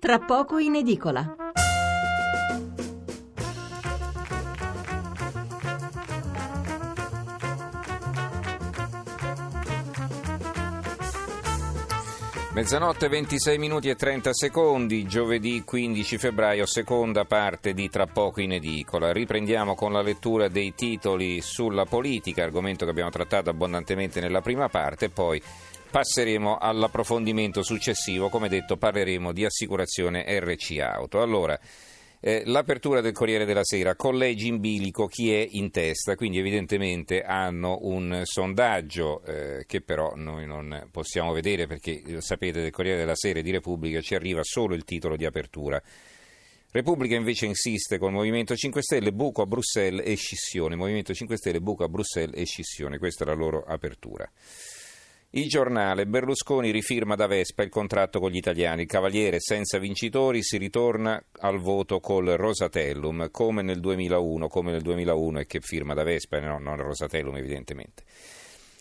Tra poco in edicola. Mezzanotte 26 minuti e 30 secondi, giovedì 15 febbraio, seconda parte di Tra poco in edicola. Riprendiamo con la lettura dei titoli sulla politica, argomento che abbiamo trattato abbondantemente nella prima parte, poi passeremo all'approfondimento successivo, come detto parleremo di assicurazione RC Auto. Allora, eh, l'apertura del Corriere della Sera, collegi in bilico, chi è in testa? Quindi evidentemente hanno un sondaggio eh, che però noi non possiamo vedere perché eh, sapete del Corriere della Sera e di Repubblica ci arriva solo il titolo di apertura. Repubblica invece insiste con il Movimento 5 Stelle, buco a Bruxelles e scissione. Movimento 5 Stelle, buco a Bruxelles e scissione. Questa è la loro apertura. Il giornale Berlusconi rifirma da Vespa il contratto con gli italiani. Il Cavaliere senza vincitori si ritorna al voto col Rosatellum, come nel 2001, come nel 2001 e che firma da Vespa, no, non Rosatellum evidentemente.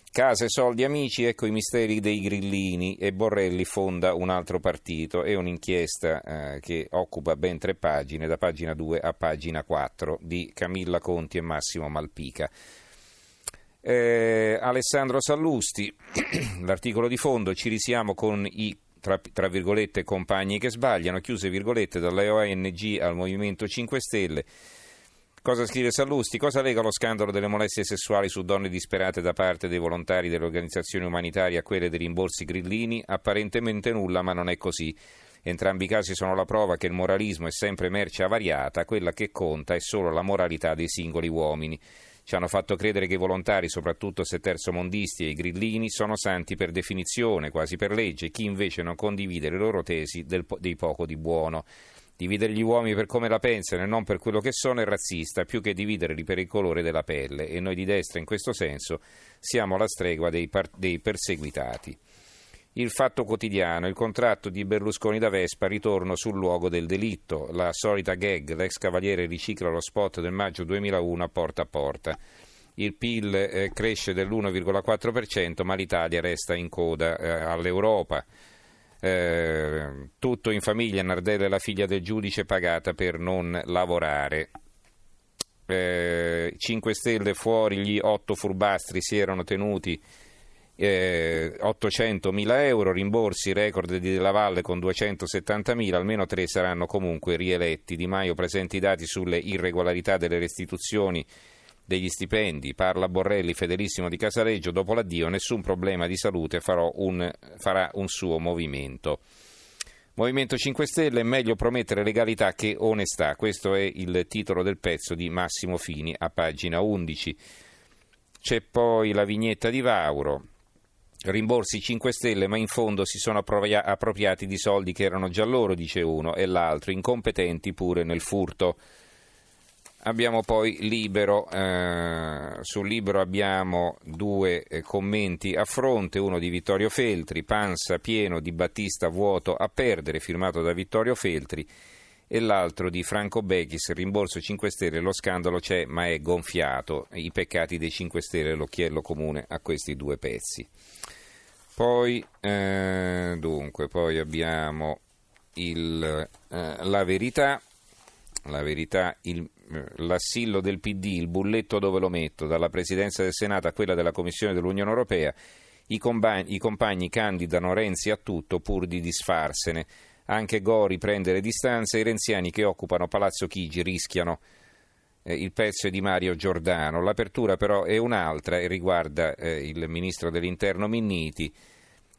Case, soldi, amici, ecco i misteri dei grillini e Borrelli fonda un altro partito. È un'inchiesta eh, che occupa ben tre pagine, da pagina 2 a pagina 4, di Camilla Conti e Massimo Malpica. Eh, Alessandro Sallusti, l'articolo di fondo, ci risiamo con i tra, tra, virgolette compagni che sbagliano, chiuse virgolette dalle ONG al Movimento 5 Stelle. Cosa scrive Sallusti? Cosa lega lo scandalo delle molestie sessuali su donne disperate da parte dei volontari delle organizzazioni umanitarie a quelle dei rimborsi grillini? Apparentemente nulla, ma non è così. Entrambi i casi sono la prova che il moralismo è sempre merce avariata, quella che conta è solo la moralità dei singoli uomini. Ci hanno fatto credere che i volontari, soprattutto se terzomondisti e i grillini, sono santi per definizione, quasi per legge, chi invece non condivide le loro tesi del, dei poco di buono. Dividere gli uomini per come la pensano e non per quello che sono è razzista, più che dividerli per il colore della pelle, e noi di destra in questo senso siamo alla stregua dei, par- dei perseguitati. Il fatto quotidiano, il contratto di Berlusconi da Vespa, ritorno sul luogo del delitto, la solita gag, l'ex cavaliere ricicla lo spot del maggio 2001 a porta a porta. Il PIL eh, cresce dell'1,4%, ma l'Italia resta in coda eh, all'Europa. Eh, tutto in famiglia, Nardella è la figlia del giudice pagata per non lavorare. 5 eh, Stelle fuori, gli otto furbastri si erano tenuti eh, 800.000 euro, rimborsi record di Della Valle con 270.000, almeno tre saranno comunque rieletti. Di Maio presenta i dati sulle irregolarità delle restituzioni degli stipendi, parla Borrelli, fedelissimo di Casaleggio, dopo l'addio nessun problema di salute un, farà un suo movimento. Movimento 5 Stelle, meglio promettere legalità che onestà, questo è il titolo del pezzo di Massimo Fini a pagina 11. C'è poi la vignetta di Vauro, rimborsi 5 Stelle, ma in fondo si sono appropriati di soldi che erano già loro, dice uno, e l'altro, incompetenti pure nel furto. Abbiamo poi Libero, eh, sul Libero abbiamo due eh, commenti a fronte, uno di Vittorio Feltri, Panza pieno di Battista vuoto a perdere, firmato da Vittorio Feltri, e l'altro di Franco Bechis, rimborso 5 Stelle, lo scandalo c'è ma è gonfiato, i peccati dei 5 Stelle, l'occhiello comune a questi due pezzi. Poi, eh, dunque, poi abbiamo il, eh, la verità, la verità il, eh, l'assillo del PD, il bulletto dove lo metto, dalla Presidenza del Senato a quella della Commissione dell'Unione Europea, i compagni, i compagni candidano Renzi a tutto pur di disfarsene. Anche Gori prende le distanze, i renziani che occupano Palazzo Chigi rischiano eh, il pezzo è di Mario Giordano. L'apertura però è un'altra e riguarda eh, il ministro dell'interno Minniti.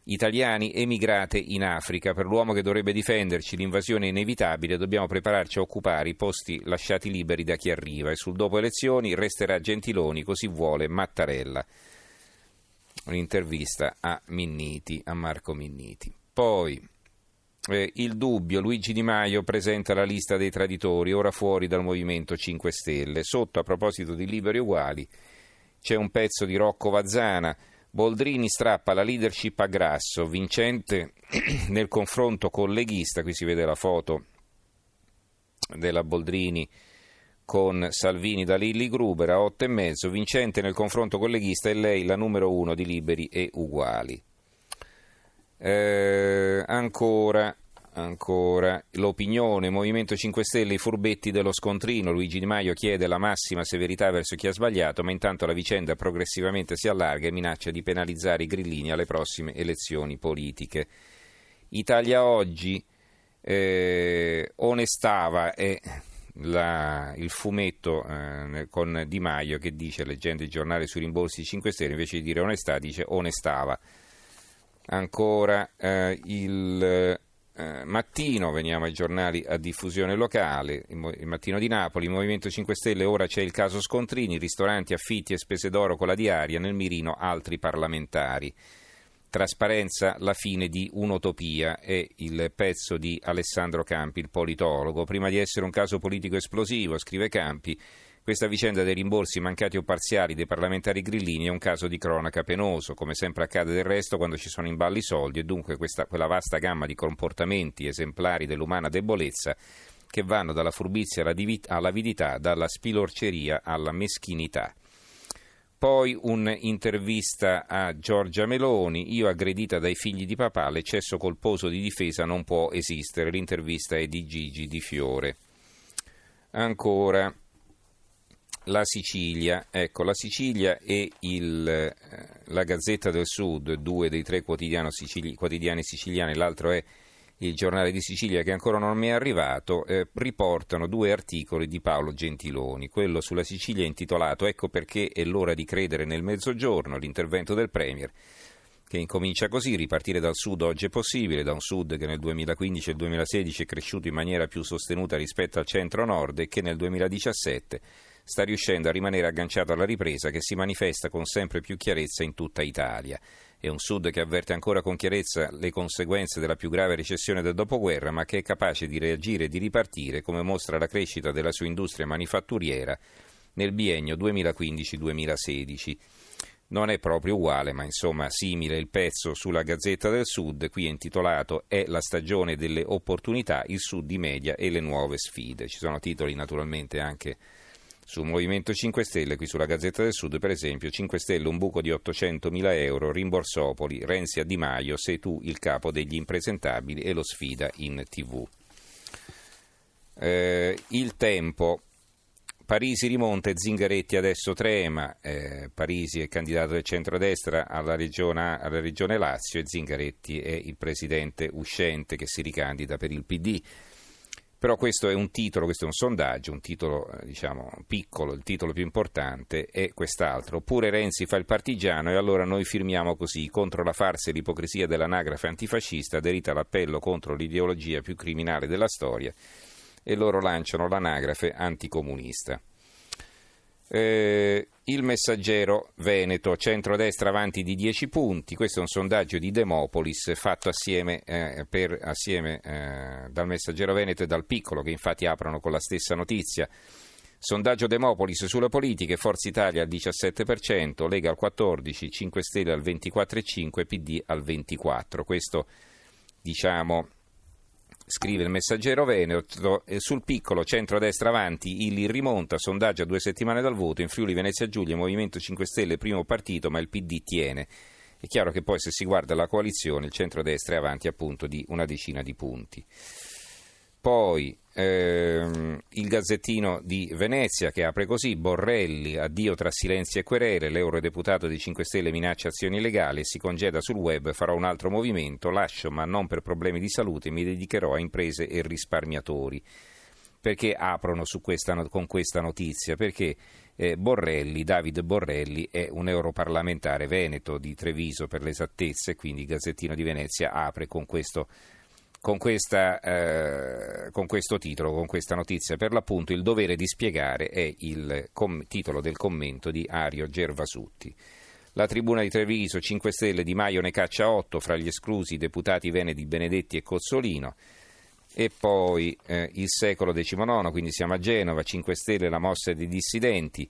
Italiani emigrate in Africa. Per l'uomo che dovrebbe difenderci, l'invasione è inevitabile, dobbiamo prepararci a occupare i posti lasciati liberi da chi arriva. E sul dopo elezioni resterà Gentiloni, così vuole Mattarella. Un'intervista a Minniti, a Marco Minniti. Poi eh, il dubbio, Luigi Di Maio presenta la lista dei traditori, ora fuori dal Movimento 5 Stelle. Sotto, a proposito di liberi uguali, c'è un pezzo di Rocco Vazzana. Boldrini strappa la leadership a Grasso, vincente nel confronto con leghista, qui si vede la foto della Boldrini con Salvini da Lilli Gruber a 8,5, vincente nel confronto con leghista e lei la numero uno di liberi e uguali. Eh, ancora, Ancora l'opinione, Movimento 5 Stelle, i furbetti dello scontrino. Luigi Di Maio chiede la massima severità verso chi ha sbagliato, ma intanto la vicenda progressivamente si allarga e minaccia di penalizzare i grillini alle prossime elezioni politiche. Italia Oggi, eh, onestava è la, il fumetto eh, con Di Maio che dice, leggendo il giornale sui rimborsi 5 Stelle, invece di dire onestà dice onestava. Ancora eh, il eh, mattino, veniamo ai giornali a diffusione locale, il, mattino di Napoli, il Movimento 5 Stelle, ora c'è il caso Scontrini, ristoranti, affitti e spese d'oro con la diaria, nel mirino altri parlamentari. Trasparenza, la fine di un'utopia è il pezzo di Alessandro Campi, il politologo. Prima di essere un caso politico esplosivo, scrive Campi, questa vicenda dei rimborsi mancati o parziali dei parlamentari grillini è un caso di cronaca penoso, come sempre accade del resto quando ci sono in balli soldi e dunque questa, quella vasta gamma di comportamenti esemplari dell'umana debolezza che vanno dalla furbizia all'avidità, dalla spilorceria alla meschinità. Poi un'intervista a Giorgia Meloni, io aggredita dai figli di papà, l'eccesso colposo di difesa non può esistere, l'intervista è di Gigi Di Fiore. Ancora la Sicilia, ecco, la Sicilia e il, eh, la Gazzetta del Sud, due dei tre sicili, quotidiani siciliani, l'altro è il giornale di Sicilia che ancora non mi è arrivato, eh, riportano due articoli di Paolo Gentiloni. Quello sulla Sicilia è intitolato Ecco perché è l'ora di credere nel mezzogiorno, l'intervento del Premier, che incomincia così, ripartire dal sud oggi è possibile, da un sud che nel 2015 e 2016 è cresciuto in maniera più sostenuta rispetto al centro-nord e che nel 2017 sta riuscendo a rimanere agganciato alla ripresa che si manifesta con sempre più chiarezza in tutta Italia. È un Sud che avverte ancora con chiarezza le conseguenze della più grave recessione del dopoguerra, ma che è capace di reagire e di ripartire, come mostra la crescita della sua industria manifatturiera nel biennio 2015-2016. Non è proprio uguale, ma insomma simile il pezzo sulla Gazzetta del Sud, qui intitolato È la stagione delle opportunità, il Sud di media e le nuove sfide. Ci sono titoli naturalmente anche sul Movimento 5 Stelle, qui sulla Gazzetta del Sud, per esempio, 5 Stelle un buco di 800 mila euro, rimborsopoli, Renzi a Di Maio, sei tu il capo degli impresentabili e lo sfida in tv. Eh, il tempo, Parisi rimonta e Zingaretti adesso trema, eh, Parisi è candidato del centrodestra alla regione, alla regione Lazio e Zingaretti è il presidente uscente che si ricandida per il PD. Però questo è un titolo, questo è un sondaggio, un titolo eh, diciamo piccolo, il titolo più importante è quest'altro. Oppure Renzi fa il partigiano e allora noi firmiamo così, contro la farsa e l'ipocrisia dell'anagrafe antifascista, aderita all'appello contro l'ideologia più criminale della storia e loro lanciano l'anagrafe anticomunista. Eh, il messaggero Veneto, centrodestra avanti di 10 punti, questo è un sondaggio di Demopolis fatto assieme, eh, per, assieme eh, dal messaggero Veneto e dal Piccolo che infatti aprono con la stessa notizia. Sondaggio Demopolis sulle politiche, Forza Italia al 17%, Lega al 14%, 5 Stelle al 24,5%, PD al 24%. Questo diciamo scrive il messaggero Veneto, sul piccolo centro-destra avanti, il rimonta, sondaggio a due settimane dal voto, in Friuli Venezia Giulia, Movimento 5 Stelle, primo partito, ma il PD tiene. È chiaro che poi se si guarda la coalizione, il centro-destra è avanti appunto di una decina di punti. Poi ehm, il Gazzettino di Venezia che apre così, Borrelli, addio tra silenzi e querele, l'eurodeputato di 5 Stelle minaccia azioni legali si congeda sul web, farò un altro movimento, lascio ma non per problemi di salute, mi dedicherò a imprese e risparmiatori. Perché aprono questa, con questa notizia? Perché eh, Borrelli, Davide Borrelli è un europarlamentare veneto di Treviso per l'esattezza e quindi il Gazzettino di Venezia apre con questo con, questa, eh, con, questo titolo, con questa notizia. Per l'appunto il dovere di spiegare è il com- titolo del commento di Ario Gervasutti. La tribuna di Treviso, 5 Stelle, Di Maio ne caccia 8, fra gli esclusi deputati veneti Benedetti e Cozzolino. E poi eh, il secolo XIX, quindi siamo a Genova, 5 Stelle, la mossa dei dissidenti.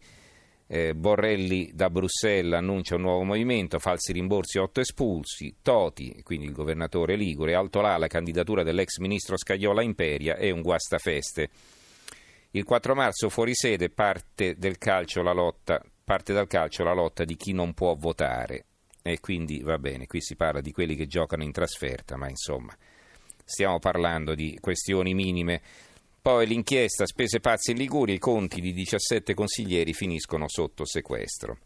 Eh, Borrelli da Bruxelles annuncia un nuovo movimento, falsi rimborsi, otto espulsi, Toti, quindi il governatore Ligure, Alto là la candidatura dell'ex ministro Scagliola Imperia e un guastafeste. Il 4 marzo fuori sede parte, lotta, parte dal calcio la lotta di chi non può votare e quindi va bene, qui si parla di quelli che giocano in trasferta, ma insomma stiamo parlando di questioni minime. Poi l'inchiesta spese pazze in Liguria, i conti di 17 consiglieri finiscono sotto sequestro.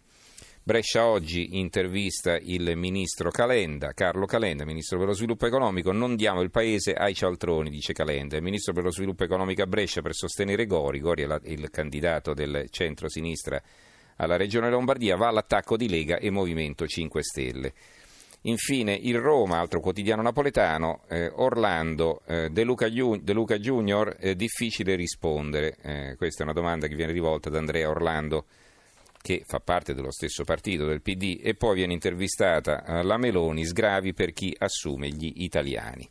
Brescia oggi intervista il ministro Calenda, Carlo Calenda, ministro per lo sviluppo economico. Non diamo il paese ai cialtroni, dice Calenda. Il ministro per lo sviluppo economico a Brescia per sostenere Gori. Gori è la, il candidato del centro-sinistra alla regione Lombardia. Va all'attacco di Lega e Movimento 5 Stelle. Infine il Roma, altro quotidiano napoletano, eh, Orlando, eh, De, Luca Junior, eh, difficile rispondere. Eh, questa è una domanda che viene rivolta da Andrea Orlando che fa parte dello stesso partito del PD, e poi viene intervistata la Meloni, sgravi per chi assume gli italiani.